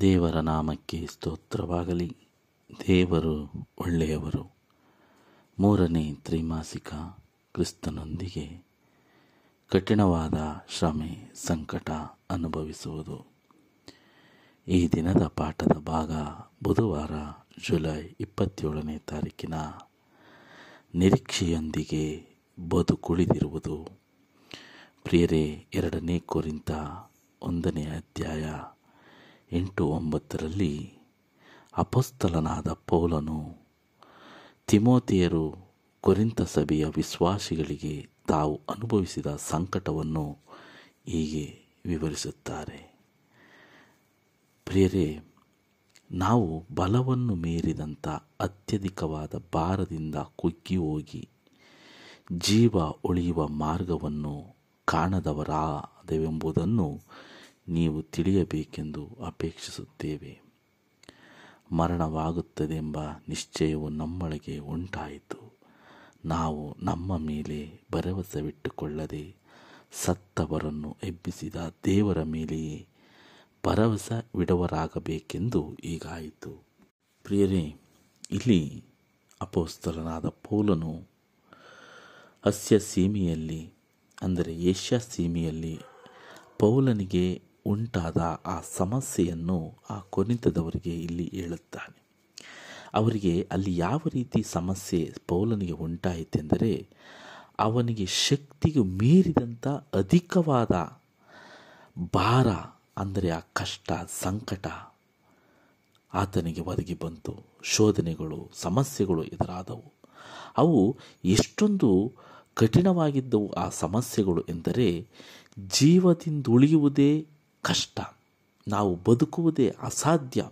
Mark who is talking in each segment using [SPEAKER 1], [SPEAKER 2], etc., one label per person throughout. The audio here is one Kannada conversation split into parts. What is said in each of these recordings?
[SPEAKER 1] ದೇವರ ನಾಮಕ್ಕೆ ಸ್ತೋತ್ರವಾಗಲಿ. ದೇವರು ಒಳ್ಳೆಯವರು. ಮೂರನೇ ತ್ರೈಮಾಸಿಕ ಕ್ರಿಸ್ತನೊಂದಿಗೆ ಕಠಿಣವಾದ ಶ್ರಮೆ ಸಂಕಟ ಅನುಭವಿಸುವುದು. ಈ ದಿನದ ಪಾಠದ ಭಾಗ ಬುಧವಾರ, ಜುಲೈ ಇಪ್ಪತ್ತೇಳನೇ ತಾರೀಕಿನ ನಿರೀಕ್ಷೆಯೊಂದಿಗೆ ಬದುಕುಳಿದಿರುವುದು. ಪ್ರಿಯರೇ, ಎರಡನೇ ಕೋರಿಂತ ಒಂದನೇ ಅಧ್ಯಾಯ ಎಂಟು ಒಂಬತ್ತರಲ್ಲಿ ಅಪಸ್ತಲನಾದ ಪೌಲನು ತಿಮೋತಿಯರು ಕೊರಿಂತ ಸಭೆಯ ವಿಶ್ವಾಸಿಗಳಿಗೆ ತಾವು ಅನುಭವಿಸಿದ ಸಂಕಟವನ್ನು ಹೀಗೆ ವಿವರಿಸುತ್ತಾರೆ. ಪ್ರಿಯರೇ, ನಾವು ಬಲವನ್ನು ಮೀರಿದಂಥ ಅತ್ಯಧಿಕವಾದ ಭಾರದಿಂದ ಕುಗ್ಗಿ ಹೋಗಿ ಜೀವ ಉಳಿಯುವ ಮಾರ್ಗವನ್ನು ಕಾಣದವರಾದೆವೆಂಬುದನ್ನು ನೀವು ತಿಳಿಯಬೇಕೆಂದು ಅಪೇಕ್ಷಿಸುತ್ತೇವೆ. ಮರಣವಾಗುತ್ತದೆಂಬ ನಿಶ್ಚಯವು ನಮ್ಮೊಳಗೆ ಉಂಟಾಯಿತು. ನಾವು ನಮ್ಮ ಮೇಲೆ ಭರವಸೆವಿಟ್ಟುಕೊಳ್ಳದೆ ಸತ್ತವರನ್ನು ಎಬ್ಬಿಸಿದ ದೇವರ ಮೇಲೆಯೇ ಭರವಸವಿಡವರಾಗಬೇಕೆಂದು ಈಗಾಯಿತು. ಪ್ರಿಯರೇ, ಇಲ್ಲಿ ಅಪೋಸ್ತಲನಾದ ಪೌಲನು ಹಸ್ಯ ಸೀಮೆಯಲ್ಲಿ, ಅಂದರೆ ಏಷ್ಯಾ ಸೀಮೆಯಲ್ಲಿ ಪೌಲನಿಗೆ ಉಂಟಾದ ಆ ಸಮಸ್ಯೆಯನ್ನು ಆ ಕೊನಿತದವರಿಗೆ ಇಲ್ಲಿ ಹೇಳುತ್ತಾನೆ. ಅವರಿಗೆ ಅಲ್ಲಿ ಯಾವ ರೀತಿ ಸಮಸ್ಯೆ ಪೌಲನಿಗೆ ಉಂಟಾಯಿತೆಂದರೆ, ಅವನಿಗೆ ಶಕ್ತಿಗೆ ಮೀರಿದಂಥ ಅಧಿಕವಾದ ಭಾರ, ಅಂದರೆ ಆ ಕಷ್ಟ, ಸಂಕಟ, ಆತನಿಗೆ ಒದಗಿ ಬಂತು. ಶೋಧನೆಗಳು, ಸಮಸ್ಯೆಗಳು ಎದುರಾದವು. ಅವು ಎಷ್ಟೊಂದು ಕಠಿಣವಾಗಿದ್ದವು ಆ ಸಮಸ್ಯೆಗಳು ಎಂದರೆ, ಜೀವದಿಂದುಳಿಯುವುದೇ ಕಷ್ಟ. ನಾವು ಬದುಕುವುದೇ ಅಸಾಧ್ಯ.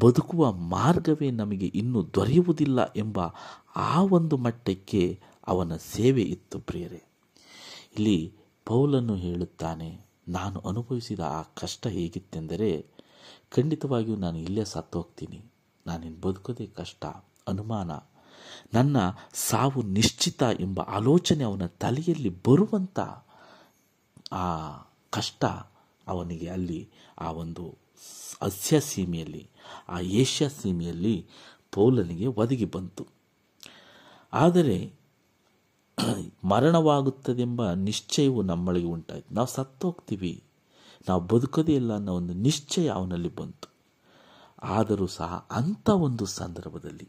[SPEAKER 1] ಬದುಕುವ ಮಾರ್ಗವೇ ನಮಗೆ ಇನ್ನೂ ದೊರೆಯುವುದಿಲ್ಲ ಎಂಬ ಆ ಒಂದು ಮಟ್ಟಕ್ಕೆ ಅವನ ಸೇವೆ ಇತ್ತು ಪ್ರಿಯರೇ. ಇಲ್ಲಿ ಪೌಲನ್ನು ಹೇಳುತ್ತಾನೆ, ನಾನು ಅನುಭವಿಸಿದ ಆ ಕಷ್ಟ ಹೇಗಿತ್ತೆಂದರೆ, ಖಂಡಿತವಾಗಿಯೂ ನಾನು ಇಲ್ಲೇ ಸತ್ತೋಗ್ತೀನಿ. ನಾನಿನ್ನು ಬದುಕೋದೇ ಕಷ್ಟ, ಅನುಮಾನ. ನನ್ನ ಸಾವು ನಿಶ್ಚಿತ ಎಂಬ ಆಲೋಚನೆ ಅವನ ತಲೆಯಲ್ಲಿ ಬರುವಂಥ ಆ ಕಷ್ಟ ಅವನಿಗೆ ಅಲ್ಲಿ ಆ ಒಂದು ಅಸ್ಯ ಸೀಮೆಯಲ್ಲಿ, ಆ ಏಷ್ಯಾ ಸೀಮೆಯಲ್ಲಿ ಪೌಲನಿಗೆ ಒದಗಿ ಬಂತು. ಆದರೆ ಮರಣವಾಗುತ್ತದೆಂಬ ನಿಶ್ಚಯವು ನಮ್ಮೊಳಗೆ ಉಂಟಾಯಿತು. ನಾವು ಸತ್ತೋಗ್ತೀವಿ. ನಾವು ಬದುಕೋದೇ ಇಲ್ಲ ಅನ್ನೋ ಒಂದು ನಿಶ್ಚಯ ಅವನಲ್ಲಿ ಬಂತು. ಆದರೂ ಸಹ ಅಂಥ ಒಂದು ಸಂದರ್ಭದಲ್ಲಿ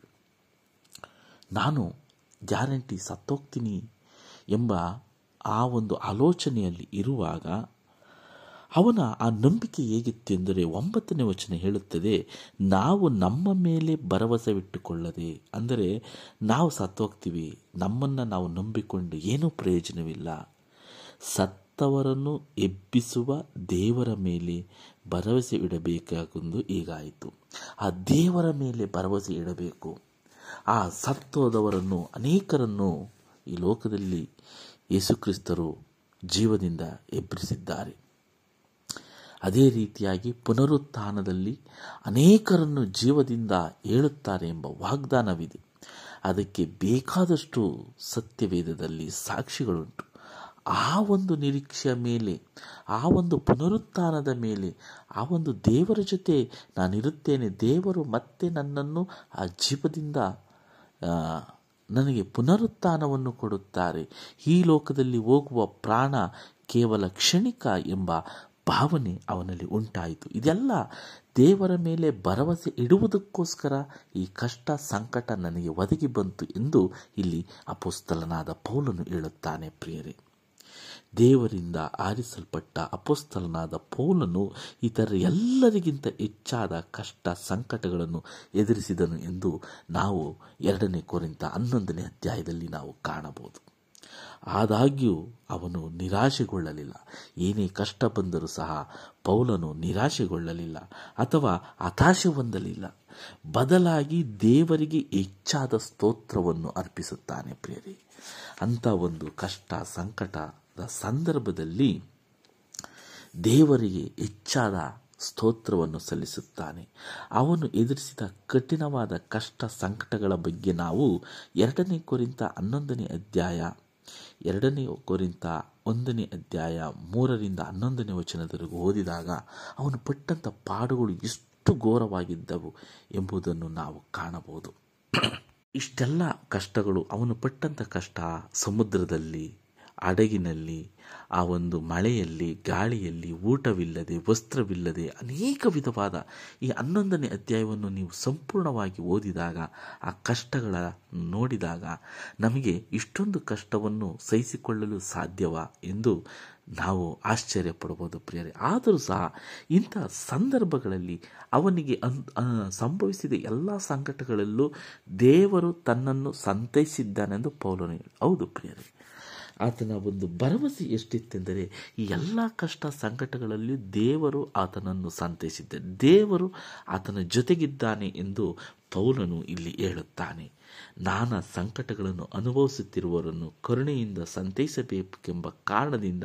[SPEAKER 1] ನಾನು ಗ್ಯಾರಂಟಿ ಸತ್ತೋಗ್ತೀನಿ ಎಂಬ ಆ ಒಂದು ಆಲೋಚನೆಯಲ್ಲಿ ಇರುವಾಗ ಅವನ ಆ ನಂಬಿಕೆ ಹೇಗಿತ್ತು ಎಂದರೆ ಒಂಬತ್ತನೇ ವಚನ ಹೇಳುತ್ತದೆ, ನಾವು ನಮ್ಮ ಮೇಲೆ ಭರವಸೆವಿಟ್ಟುಕೊಳ್ಳದೆ. ಅಂದರೆ, ನಾವು ಸತ್ತೋಗ್ತೀವಿ, ನಮ್ಮನ್ನು ನಾವು ನಂಬಿಕೊಂಡು ಏನೂ ಪ್ರಯೋಜನವಿಲ್ಲ. ಸತ್ತವರನ್ನು ಎಬ್ಬಿಸುವ ದೇವರ ಮೇಲೆ ಭರವಸೆ ಇಡಬೇಕಾಗೊಂದು ಈಗಾಯಿತು. ಆ ದೇವರ ಮೇಲೆ ಭರವಸೆ ಇಡಬೇಕು. ಆ ಸತ್ತೋದವರನ್ನು, ಅನೇಕರನ್ನು ಈ ಲೋಕದಲ್ಲಿ ಯೇಸುಕ್ರಿಸ್ತರು ಜೀವದಿಂದ ಎಬ್ಬರಿಸಿದ್ದಾರೆ ಅದೇ ರೀತಿಯಾಗಿ ಪುನರುತ್ಥಾನದಲ್ಲಿ ಅನೇಕರನ್ನು ಜೀವದಿಂದ ಹೇಳುತ್ತಾರೆ ಎಂಬ ವಾಗ್ದಾನವಿದೆ. ಅದಕ್ಕೆ ಬೇಕಾದಷ್ಟು ಸತ್ಯವೇದದಲ್ಲಿ ಸಾಕ್ಷಿಗಳುಂಟು. ಆ ಒಂದು ನಿರೀಕ್ಷೆಯ ಮೇಲೆ, ಆ ಒಂದು ಪುನರುತ್ಥಾನದ ಮೇಲೆ, ಆ ಒಂದು ದೇವರ ಜೊತೆ ನಾನಿರುತ್ತೇನೆ, ದೇವರು ಮತ್ತೆ ನನ್ನನ್ನು ಆ ಜೀವದಿಂದ ನನಗೆ ಪುನರುತ್ಥಾನವನ್ನು ಕೊಡುತ್ತಾರೆ. ಈ ಲೋಕದಲ್ಲಿ ಹೋಗುವ ಪ್ರಾಣ ಕೇವಲ ಕ್ಷಣಿಕ ಎಂಬ ಭಾವನೆ ಅವನಲ್ಲಿ ಉಂಟಾಯಿತು. ಇದೆಲ್ಲ ದೇವರ ಮೇಲೆ ಭರವಸೆ ಇಡುವುದಕ್ಕೋಸ್ಕರ ಈ ಕಷ್ಟ ಸಂಕಟ ನನಗೆ ಒದಗಿ ಬಂತು ಎಂದು ಇಲ್ಲಿ ಅಪೋಸ್ತಲನಾದ ಪೌಲನು ಹೇಳುತ್ತಾನೆ ಪ್ರಿಯರೇ. ದೇವರಿಂದ ಆರಿಸಲ್ಪಟ್ಟ ಅಪೋಸ್ತಲನಾದ ಪೌಲನು ಇತರ ಎಲ್ಲರಿಗಿಂತ ಹೆಚ್ಚಾದ ಕಷ್ಟ ಸಂಕಟಗಳನ್ನು ಎದುರಿಸಿದನು ಎಂದು ನಾವು ಎರಡನೇ ಕೊರಿಂತ ಹನ್ನೊಂದನೇ ಅಧ್ಯಾಯದಲ್ಲಿ ನಾವು ಕಾಣಬಹುದು. ಆದಾಗ್ಯೂ ಅವನು ನಿರಾಶೆಗೊಳ್ಳಲಿಲ್ಲ. ಏನೇ ಕಷ್ಟ ಬಂದರೂ ಸಹ ಪೌಲನು ನಿರಾಶೆಗೊಳ್ಳಲಿಲ್ಲ ಅಥವಾ ಹತಾಶೆ ಹೊಂದಲಿಲ್ಲ. ಬದಲಾಗಿ ದೇವರಿಗೆ ಹೆಚ್ಚಾದ ಸ್ತೋತ್ರವನ್ನು ಅರ್ಪಿಸುತ್ತಾನೆ ಪ್ರಿಯರೇ. ಅಂಥ ಒಂದು ಕಷ್ಟ, ಸಂಕಟದ ಸಂದರ್ಭದಲ್ಲಿ ದೇವರಿಗೆ ಹೆಚ್ಚಾದ ಸ್ತೋತ್ರವನ್ನು ಸಲ್ಲಿಸುತ್ತಾನೆ. ಅವನು ಎದುರಿಸಿದ ಕಠಿಣವಾದ ಕಷ್ಟ, ಸಂಕಟಗಳ ಬಗ್ಗೆ ನಾವು ಎರಡನೇ ಕುರಿತ ಹನ್ನೊಂದನೇ ಅಧ್ಯಾಯ ಎರಡನೇ ಕೊರಿಂತ ಒಂದನೇ ಅಧ್ಯಾಯ ಮೂರರಿಂದ ಹನ್ನೊಂದನೇ ವಚನದವರೆಗೂ ಓದಿದಾಗ ಅವನು ಪಟ್ಟಂಥ ಪಾಡುಗಳು ಎಷ್ಟು ಘೋರವಾಗಿದ್ದವು ಎಂಬುದನ್ನು ನಾವು ಕಾಣಬಹುದು. ಇಷ್ಟೆಲ್ಲ ಕಷ್ಟಗಳು ಅವನು ಪಟ್ಟಂಥ ಕಷ್ಟ ಸಮುದ್ರದಲ್ಲಿ ಹಡಗಿನಲ್ಲಿ ಆ ಒಂದು ಮಳೆಯಲ್ಲಿ, ಗಾಳಿಯಲ್ಲಿ ಊಟವಿಲ್ಲದೆ, ವಸ್ತ್ರವಿಲ್ಲದೆ ಅನೇಕ ವಿಧವಾದ ಈ ಹನ್ನೊಂದನೇ ಅಧ್ಯಾಯವನ್ನು ನೀವು ಸಂಪೂರ್ಣವಾಗಿ ಓದಿದಾಗ, ಆ ಕಷ್ಟಗಳ ನೋಡಿದಾಗ ನಮಗೆ ಇಷ್ಟೊಂದು ಕಷ್ಟವನ್ನು ಸಹಿಸಿಕೊಳ್ಳಲು ಸಾಧ್ಯವಾ ಎಂದು ನಾವು ಆಶ್ಚರ್ಯ ಪಡಬಹುದು ಪ್ರಿಯರೇ. ಆದರೂ ಸಹ ಇಂಥ ಸಂದರ್ಭಗಳಲ್ಲಿ ಅವನಿಗೆ ಅನ್ ಸಂಭವಿಸಿದ ಎಲ್ಲ ಸಂಕಟಗಳಲ್ಲೂ ದೇವರು ತನ್ನನ್ನು ಸಂತೈಸಿದ್ದಾನೆಂದು ಪೌಲನು ಹೌದು ಪ್ರಿಯರೇ. ಆತನ ಒಂದು ಭರವಸೆ ಎಷ್ಟಿತ್ತೆಂದರೆ ಈ ಎಲ್ಲ ಕಷ್ಟ ಸಂಕಟಗಳಲ್ಲಿ ದೇವರು ಆತನನ್ನು ಸಂತೈಸಿದ್ದ, ದೇವರು ಆತನ ಜೊತೆಗಿದ್ದಾನೆ ಎಂದು ಪೌಲನು ಇಲ್ಲಿ ಹೇಳುತ್ತಾನೆ. ನಾನಾ ಸಂಕಟಗಳನ್ನು ಅನುಭವಿಸುತ್ತಿರುವವರನ್ನು ಕರುಣೆಯಿಂದ ಸಂತೈಸಬೇಕೆಂಬ ಕಾರಣದಿಂದ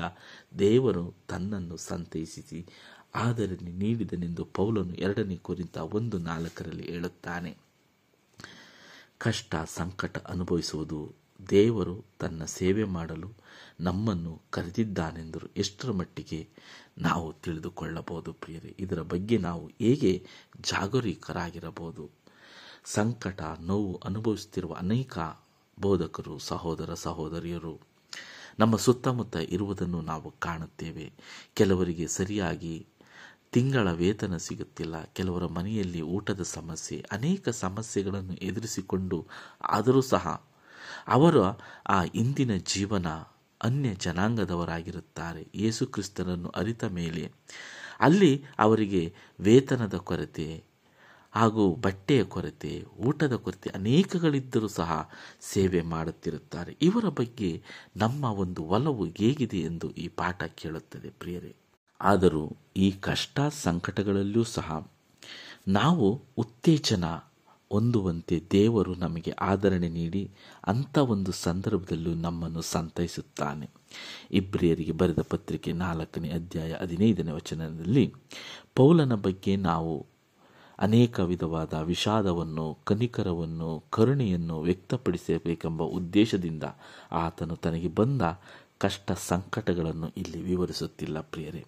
[SPEAKER 1] ದೇವರು ತನ್ನನ್ನು ಸಂತೈಸಿಸಿ ಆದರೆ ನೀಡಿದನೆಂದು ಪೌಲನು ಎರಡನೇ ಕುರಿತ ಒಂದು ನಾಲ್ಕರಲ್ಲಿ ಹೇಳುತ್ತಾನೆ. ಕಷ್ಟ, ಸಂಕಟ ಅನುಭವಿಸುವುದು ದೇವರು ತನ್ನ ಸೇವೆ ಮಾಡಲು ನಮ್ಮನ್ನು ಕರೆದಿದ್ದಾನೆಂದರು. ಎಷ್ಟರ ಮಟ್ಟಿಗೆ ನಾವು ತಿಳಿದುಕೊಳ್ಳಬಹುದು ಪ್ರಿಯರೇ? ಇದರ ಬಗ್ಗೆ ನಾವು ಹೇಗೆ ಜಾಗರೂಕರಾಗಿರಬಹುದು? ಸಂಕಟ, ನೋವು ಅನುಭವಿಸುತ್ತಿರುವ ಅನೇಕ ಬೋಧಕರು, ಸಹೋದರ ಸಹೋದರಿಯರು, ನಮ್ಮ ಸುತ್ತಮುತ್ತ ಇರುವುದನ್ನು ನಾವು ಕಾಣುತ್ತೇವೆ. ಕೆಲವರಿಗೆ ಸರಿಯಾಗಿ ತಿಂಗಳ ವೇತನ ಸಿಗುತ್ತಿಲ್ಲ. ಕೆಲವರ ಮನೆಯಲ್ಲಿ ಊಟದ ಸಮಸ್ಯೆ, ಅನೇಕ ಸಮಸ್ಯೆಗಳನ್ನು ಎದುರಿಸಿಕೊಂಡು ಆದರೂ ಸಹ ಅವರ ಆ ಇಂದಿನ ಜೀವನ ಅನ್ಯ ಜನಾಂಗದವರಾಗಿರುತ್ತಾರೆ. ಯೇಸು ಕ್ರಿಸ್ತನನ್ನು ಅರಿತ ಮೇಲೆ ಅಲ್ಲಿ ಅವರಿಗೆ ವೇತನದ ಕೊರತೆ ಹಾಗೂ ಬಟ್ಟೆಯ ಕೊರತೆ, ಊಟದ ಕೊರತೆ ಅನೇಕಗಳಿದ್ದರೂ ಸಹ ಸೇವೆ ಮಾಡುತ್ತಿರುತ್ತಾರೆ. ಇವರ ಬಗ್ಗೆ ನಮ್ಮ ಒಂದು ಒಲವು ಹೇಗಿದೆ ಎಂದು ಈ ಪಾಠ ಕೇಳುತ್ತದೆ ಪ್ರಿಯರೇ. ಆದರೂ ಈ ಕಷ್ಟ ಸಂಕಟಗಳಲ್ಲೂ ಸಹ ನಾವು ಉತ್ತೇಜನ ಹೊಂದುವಂತೆ ದೇವರು ನಮಗೆ ಆದರಣೆ ನೀಡಿ ಅಂಥ ಒಂದು ಸಂದರ್ಭದಲ್ಲೂ ನಮ್ಮನ್ನು ಸಂತೈಸುತ್ತಾನೆ. ಇಬ್ರಿಯರಿಗೆ ಬರೆದ ಪತ್ರಿಕೆ ನಾಲ್ಕನೇ ಅಧ್ಯಾಯ ಹದಿನೈದನೇ ವಚನದಲ್ಲಿ, ಪೌಲನ ಬಗ್ಗೆ ನಾವು ಅನೇಕ ವಿಧವಾದ ವಿಷಾದವನ್ನು, ಕನಿಕರವನ್ನು, ಕರುಣೆಯನ್ನು ವ್ಯಕ್ತಪಡಿಸಬೇಕೆಂಬ ಉದ್ದೇಶದಿಂದ ಆತನು ತನಗೆ ಬಂದ ಕಷ್ಟ ಸಂಕಟಗಳನ್ನು ಇಲ್ಲಿ ವಿವರಿಸುತ್ತಿಲ್ಲ ಪ್ರಿಯರೇ.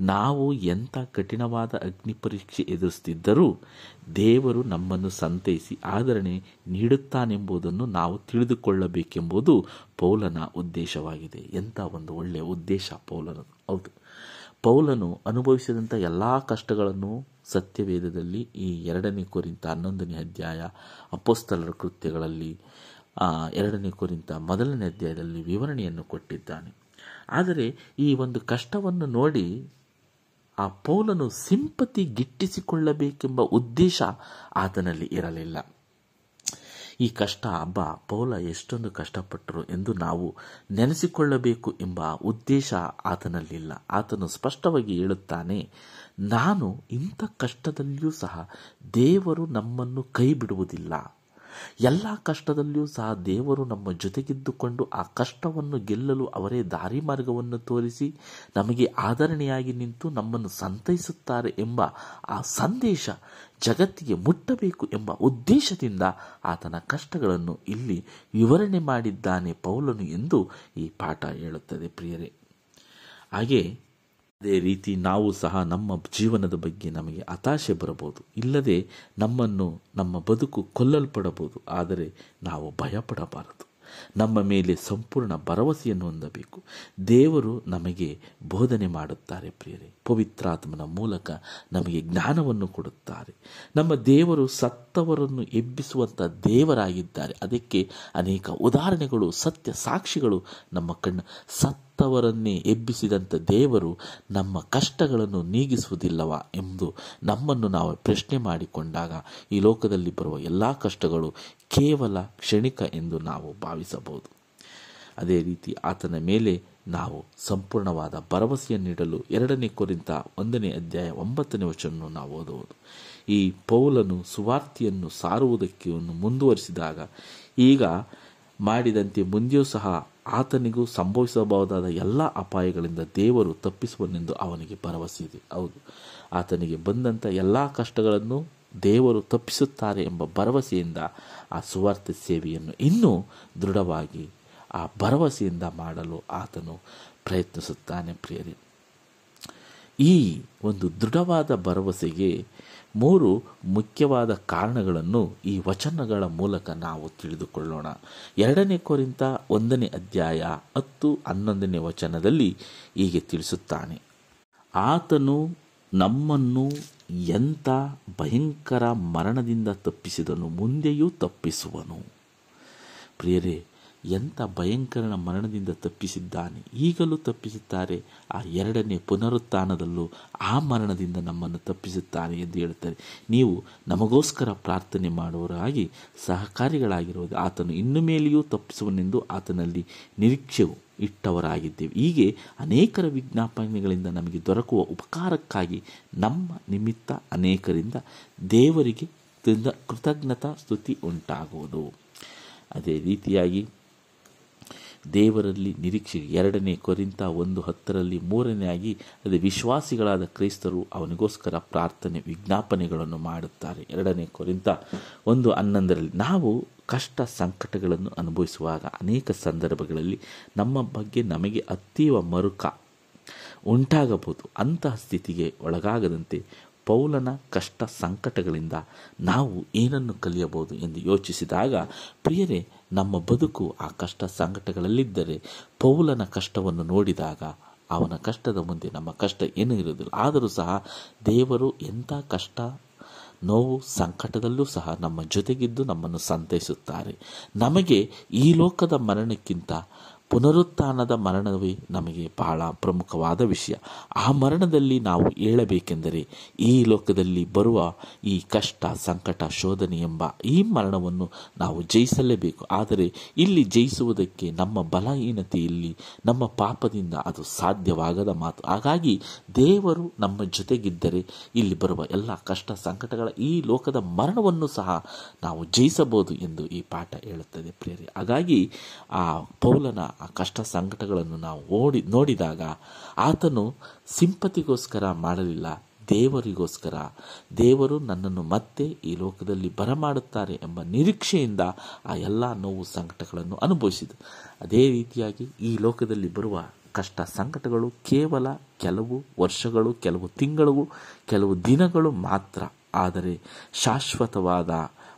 [SPEAKER 1] ನಾವು ಎಂಥ ಕಠಿಣವಾದ ಅಗ್ನಿ ಪರೀಕ್ಷೆ ಎದುರಿಸುತ್ತಿದ್ದರೂ ದೇವರು ನಮ್ಮನ್ನು ಸಂತೈಸಿ ಆದರಣೆ ನೀಡುತ್ತಾನೆಂಬುದನ್ನು ನಾವು ತಿಳಿದುಕೊಳ್ಳಬೇಕೆಂಬುದು ಪೌಲನ ಉದ್ದೇಶವಾಗಿದೆ. ಎಂಥ ಒಂದು ಒಳ್ಳೆಯ ಉದ್ದೇಶ ಪೌಲನ. ಹೌದು. ಪೌಲನು ಅನುಭವಿಸಿದಂಥ ಎಲ್ಲ ಕಷ್ಟಗಳನ್ನು ಸತ್ಯವೇದದಲ್ಲಿ ಈ ಎರಡನೇ ಕುರಿತ ಹನ್ನೊಂದನೇ ಅಧ್ಯಾಯ ಅಪೋಸ್ತಲರ ಕೃತ್ಯಗಳಲ್ಲಿ ಎರಡನೇ ಕುರಿತ ಮೊದಲನೇ ಅಧ್ಯಾಯದಲ್ಲಿ ವಿವರಣೆಯನ್ನು ಕೊಟ್ಟಿದ್ದಾನೆ. ಆದರೆ ಈ ಒಂದು ಕಷ್ಟವನ್ನು ನೋಡಿ ಆ ಪೌಲನು ಸಿಂಪತಿ ಗಿಟ್ಟಿಸಿಕೊಳ್ಳಬೇಕೆಂಬ ಉದ್ದೇಶ ಆತನಲ್ಲಿ ಇರಲಿಲ್ಲ. ಈ ಕಷ್ಟ ಹಬ್ಬ ಪೌಲ ಎಷ್ಟೊಂದು ಕಷ್ಟಪಟ್ಟರು ಎಂದು ನಾವು ನೆನೆಸಿಕೊಳ್ಳಬೇಕು ಎಂಬ ಉದ್ದೇಶ ಆತನಲ್ಲಿಲ್ಲ. ಆತನು ಸ್ಪಷ್ಟವಾಗಿ ಹೇಳುತ್ತಾನೆ, ನಾನು ಇಂಥ ಕಷ್ಟದಲ್ಲಿಯೂ ಸಹ ದೇವರು ನಮ್ಮನ್ನು ಕೈ ಬಿಡುವುದಿಲ್ಲ ಎಲ್ಲ ಕಷ್ಟದಲ್ಲಿಯೂ ಸಹ ದೇವರು ನಮ್ಮ ಜೊತೆಗಿದ್ದುಕೊಂಡು ಆ ಕಷ್ಟವನ್ನು ಗೆಲ್ಲಲು ಅವರೇ ದಾರಿ ಮಾರ್ಗವನ್ನು ತೋರಿಸಿ ನಮಗೆ ಆಧರಣೆಯಾಗಿ ನಿಂತು ನಮ್ಮನ್ನು ಸಂತೈಸುತ್ತಾರೆ ಎಂಬ ಆ ಸಂದೇಶ ಜಗತ್ತಿಗೆ ಮುಟ್ಟಬೇಕು ಎಂಬ ಉದ್ದೇಶದಿಂದ ಆತನ ಕಷ್ಟಗಳನ್ನು ಇಲ್ಲಿ ವಿವರಣೆ ಮಾಡಿದ್ದಾನೆ ಪೌಲನು ಎಂದು ಈ ಪಾಠ ಹೇಳುತ್ತದೆ ಪ್ರಿಯರೇ. ಹಾಗೆ ಅದೇ ರೀತಿ ನಾವು ಸಹ ನಮ್ಮ ಜೀವನದ ಬಗ್ಗೆ ನಮಗೆ ಹತಾಶೆ ಬರಬಹುದು. ಇಲ್ಲದೆ ನಮ್ಮನ್ನು ನಮ್ಮ ಬದುಕು ಕೊಲ್ಲಲ್ಪಡಬಹುದು. ಆದರೆ ನಾವು ಭಯಪಡಬಾರದು. ನಮ್ಮ ಮೇಲೆ ಸಂಪೂರ್ಣ ಭರವಸೆಯನ್ನು ಹೊಂದಬೇಕು. ದೇವರು ನಮಗೆ ಬೋಧನೆ ಮಾಡುತ್ತಾರೆ ಪ್ರಿಯರೇ. ಪವಿತ್ರಾತ್ಮನ ಮೂಲಕ ನಮಗೆ ಜ್ಞಾನವನ್ನು ಕೊಡುತ್ತಾರೆ. ನಮ್ಮ ದೇವರು ಸತ್ತವರನ್ನು ಎಬ್ಬಿಸುವಂಥ ದೇವರಾಗಿದ್ದಾರೆ. ಅದಕ್ಕೆ ಅನೇಕ ಉದಾಹರಣೆಗಳು, ಸತ್ಯ ಸಾಕ್ಷಿಗಳು ನಮ್ಮ ಕಣ್ಣು ಸತ್ತವರನ್ನೇ ಎಬ್ಬಿಸಿದಂಥ ದೇವರು ನಮ್ಮ ಕಷ್ಟಗಳನ್ನು ನೀಗಿಸುವುದಿಲ್ಲವಾ ಎಂದು ನಮ್ಮನ್ನು ನಾವು ಪ್ರಶ್ನೆ ಮಾಡಿಕೊಂಡಾಗ ಈ ಲೋಕದಲ್ಲಿ ಬರುವ ಎಲ್ಲ ಕಷ್ಟಗಳು ಕೇವಲ ಕ್ಷಣಿಕ ಎಂದು ನಾವು ಭಾವಿಸಬಹುದು. ಅದೇ ರೀತಿ ಆತನ ಮೇಲೆ ನಾವು ಸಂಪೂರ್ಣವಾದ ಭರವಸೆಯನ್ನಿಡಲು ಎರಡನೇ ಕುರಿತ ಒಂದನೇ ಅಧ್ಯಾಯ ಒಂಬತ್ತನೇ ವಚನವನ್ನು ನಾವು ಓದುವುದು. ಈ ಪೌಲನು ಸುವಾರ್ತಿಯನ್ನು ಸಾರುವುದಕ್ಕೆ ಮುಂದುವರಿಸಿದಾಗ ಈಗ ಮಾಡಿದಂತೆ ಮುಂದೆಯೂ ಸಹ ಆತನಿಗೂ ಸಂಭವಿಸಬಹುದಾದ ಎಲ್ಲ ಅಪಾಯಗಳಿಂದ ದೇವರು ತಪ್ಪಿಸುವನೆಂದು ಅವನಿಗೆ ಭರವಸೆ ಇದೆ. ಹೌದು. ಆತನಿಗೆ ಬಂದಂಥ ಎಲ್ಲ ಕಷ್ಟಗಳನ್ನು ದೇವರು ತಪ್ಪಿಸುತ್ತಾರೆ ಎಂಬ ಭರವಸೆಯಿಂದ ಆ ಸುವಾರ್ಥ ಸೇವೆಯನ್ನು ಇನ್ನೂ ದೃಢವಾಗಿ ಆ ಭರವಸೆಯಿಂದ ಮಾಡಲು ಆತನು ಪ್ರಯತ್ನಿಸುತ್ತಾನೆ ಪ್ರಿಯರಿ. ಈ ಒಂದು ದೃಢವಾದ ಭರವಸೆಗೆ ಮೂರು ಮುಖ್ಯವಾದ ಕಾರಣಗಳನ್ನು ಈ ವಚನಗಳ ಮೂಲಕ ನಾವು ತಿಳಿದುಕೊಳ್ಳೋಣ. ಎರಡನೇ ಕೋರಿಂತ ಒಂದನೇ ಅಧ್ಯಾಯ ಹತ್ತು ಹನ್ನೊಂದನೇ ವಚನದಲ್ಲಿ ಹೀಗೆ ತಿಳಿಸುತ್ತಾನೆ. ಆತನು ನಮ್ಮನ್ನು ಎಂಥ ಭಯಂಕರ ಮರಣದಿಂದ ತಪ್ಪಿಸಿದನು, ಮುಂದೆಯೂ ತಪ್ಪಿಸುವನು. ಪ್ರಿಯರೇ ಎಂಥ ಭಯಂಕರನ ಮರಣದಿಂದ ತಪ್ಪಿಸಿದ್ದಾನೆ. ಈಗಲೂ ತಪ್ಪಿಸುತ್ತಾರೆ. ಆ ಎರಡನೇ ಪುನರುತ್ಥಾನದಲ್ಲೂ ಆ ಮರಣದಿಂದ ನಮ್ಮನ್ನು ತಪ್ಪಿಸುತ್ತಾನೆ ಎಂದು ಹೇಳುತ್ತಾರೆ. ನೀವು ನಮಗೋಸ್ಕರ ಪ್ರಾರ್ಥನೆ ಮಾಡುವವರಾಗಿ ಸಹಕಾರಿಗಳಾಗಿರುವುದು ಆತನು ಇನ್ನು ಮೇಲೆಯೂ ತಪ್ಪಿಸುವನೆಂದು ಆತನಲ್ಲಿ ನಿರೀಕ್ಷೆಯು ಇಟ್ಟವರಾಗಿದ್ದೇವೆ. ಹೀಗೆ ಅನೇಕರ ವಿಜ್ಞಾಪನೆಗಳಿಂದ ನಮಗೆ ದೊರಕುವ ಉಪಕಾರಕ್ಕಾಗಿ ನಮ್ಮ ನಿಮಿತ್ತ ಅನೇಕರಿಂದ ದೇವರಿಗೆ ಕೃತಜ್ಞತಾ ಸ್ತುತಿ ಉಂಟಾಗುವುದು. ಅದೇ ರೀತಿಯಾಗಿ ದೇವರಲ್ಲಿ ನಿರೀಕ್ಷೆ ಎರಡನೇ ಕೊರಿಂತ ಒಂದು ಹತ್ತರಲ್ಲಿ ಆಗಿ ಅದೇ ವಿಶ್ವಾಸಿಗಳಾದ ಕ್ರೈಸ್ತರು ಅವನಿಗೋಸ್ಕರ ಪ್ರಾರ್ಥನೆ ವಿಜ್ಞಾಪನೆಗಳನ್ನು ಮಾಡುತ್ತಾರೆ. ಎರಡನೇ ಕೊರಿಂತ ಒಂದು ಹನ್ನೊಂದರಲ್ಲಿ ನಾವು ಕಷ್ಟ ಸಂಕಟಗಳನ್ನು ಅನುಭವಿಸುವಾಗ ಅನೇಕ ಸಂದರ್ಭಗಳಲ್ಲಿ ನಮ್ಮ ಬಗ್ಗೆ ನಮಗೆ ಅತೀವ ಮರುಕ ಉಂಟಾಗಬಹುದು. ಅಂತಹ ಸ್ಥಿತಿಗೆ ಒಳಗಾಗದಂತೆ ಪೌಲನ ಕಷ್ಟ ಸಂಕಟಗಳಿಂದ ನಾವು ಏನನ್ನು ಕಲಿಯಬಹುದು ಎಂದು ಯೋಚಿಸಿದಾಗ, ಪ್ರಿಯರೇ, ನಮ್ಮ ಬದುಕು ಆ ಕಷ್ಟ ಸಂಕಟಗಳಲ್ಲಿದ್ದರೆ ಪೌಲನ ಕಷ್ಟವನ್ನು ನೋಡಿದಾಗ ಅವನ ಕಷ್ಟದ ಮುಂದೆ ನಮ್ಮ ಕಷ್ಟ ಏನೂ ಇರುವುದಿಲ್ಲ. ಆದರೂ ಸಹ ದೇವರು ಎಂಥ ಕಷ್ಟ, ನೋವು, ಸಂಕಟದಲ್ಲೂ ಸಹ ನಮ್ಮ ಜೊತೆಗಿದ್ದು ನಮ್ಮನ್ನು ಸಂತೈಸುತ್ತಾರೆ. ನಮಗೆ ಈ ಲೋಕದ ಮರಣಕ್ಕಿಂತ ಪುನರುತ್ಥಾನದ ಮರಣವೇ ನಮಗೆ ಬಹಳ ಪ್ರಮುಖವಾದ ವಿಷಯ. ಆ ಮರಣದಲ್ಲಿ ನಾವು ಏಳಬೇಕೆಂದರೆ ಈ ಲೋಕದಲ್ಲಿ ಬರುವ ಈ ಕಷ್ಟ, ಸಂಕಟ, ಶೋಧನೆ ಎಂಬ ಈ ಮರಣವನ್ನು ನಾವು ಜಯಿಸಲೇಬೇಕು. ಆದರೆ ಇಲ್ಲಿ ಜಯಿಸುವುದಕ್ಕೆ ನಮ್ಮ ಬಲಹೀನತೆಯಲ್ಲಿ, ನಮ್ಮ ಪಾಪದಿಂದ ಅದು ಸಾಧ್ಯವಾಗದ ಮಾತು. ಹಾಗಾಗಿ ದೇವರು ನಮ್ಮ ಜೊತೆಗಿದ್ದರೆ ಇಲ್ಲಿ ಬರುವ ಎಲ್ಲ ಕಷ್ಟ, ಸಂಕಟಗಳ ಈ ಲೋಕದ ಮರಣವನ್ನು ಸಹ ನಾವು ಜಯಿಸಬಹುದು ಎಂದು ಈ ಪಾಠ ಹೇಳುತ್ತದೆ ಪ್ರಿಯರೇ. ಹಾಗಾಗಿ ಆ ಪೌಲನ ಆ ಕಷ್ಟ ಸಂಕಟಗಳನ್ನು ನಾವು ಓಡಿ, ನೋಡಿದಾಗ ಆತನು ಸಿಂಪತಿಗೋಸ್ಕರ ಮಾಡಲಿಲ್ಲ, ದೇವರಿಗೋಸ್ಕರ. ದೇವರು ನನ್ನನ್ನು ಮತ್ತೆ ಈ ಲೋಕದಲ್ಲಿ ಬರಮಾಡುತ್ತಾರೆ ಎಂಬ ನಿರೀಕ್ಷೆಯಿಂದ ಆ ಎಲ್ಲ ನೋವು ಸಂಕಟಗಳನ್ನು ಅನುಭವಿಸಿದ. ಅದೇ ರೀತಿಯಾಗಿ ಈ ಲೋಕದಲ್ಲಿ ಬರುವ ಕಷ್ಟ ಸಂಕಟಗಳು ಕೇವಲ ಕೆಲವು ವರ್ಷಗಳು, ಕೆಲವು ತಿಂಗಳು ಕೆಲವು ದಿನಗಳು ಮಾತ್ರ. ಆದರೆ ಶಾಶ್ವತವಾದ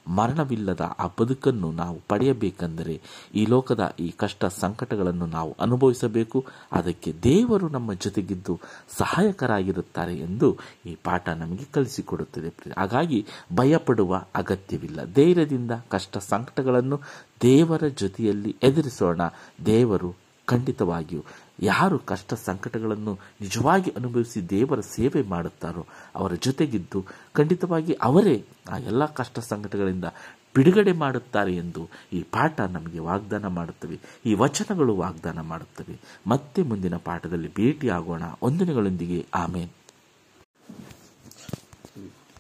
[SPEAKER 1] ಮರಣವಿಲ್ಲದ ಆ ಬದುಕನ್ನು ನಾವು ಪಡೆಯಬೇಕೆಂದರೆ ಈ ಲೋಕದ ಈ ಕಷ್ಟ ಸಂಕಟಗಳನ್ನು ನಾವು ಅನುಭವಿಸಬೇಕು. ಅದಕ್ಕೆ ದೇವರು ನಮ್ಮ ಜೊತೆಗಿದ್ದು ಸಹಾಯಕರಾಗಿರುತ್ತಾರೆ ಎಂದು ಈ ಪಾಠ ನಮಗೆ ಕಲಿಸಿಕೊಡುತ್ತದೆ ಹಾಗಾಗಿ ಭಯಪಡುವ ಅಗತ್ಯವಿಲ್ಲ. ಧೈರ್ಯದಿಂದ ಕಷ್ಟ ಸಂಕಟಗಳನ್ನು ದೇವರ ಜೊತೆಯಲ್ಲಿ ಎದುರಿಸೋಣ. ದೇವರು ಖಂಡಿತವಾಗಿಯೂ ಯಾರು ಕಷ್ಟ ಸಂಕಟಗಳನ್ನು ನಿಜವಾಗಿ ಅನುಭವಿಸಿ ದೇವರ ಸೇವೆ ಮಾಡುತ್ತಾರೋ ಅವರ ಜೊತೆಗಿದ್ದು ಖಂಡಿತವಾಗಿ ಅವರೇ ಆ ಎಲ್ಲ ಕಷ್ಟ ಸಂಕಟಗಳಿಂದ ಬಿಡುಗಡೆ ಮಾಡುತ್ತಾರೆ ಎಂದು ಈ ಪಾಠ ನಮಗೆ ವಾಗ್ದಾನ ಮಾಡುತ್ತವೆ. ಈ ವಚನಗಳು ವಾಗ್ದಾನ ಮಾಡುತ್ತವೆ. ಮತ್ತೆ ಮುಂದಿನ ಪಾಠದಲ್ಲಿ ಭೇಟಿಯಾಗೋಣ. ವಂದನೆಗಳೊಂದಿಗೆ ಆಮೇನ್.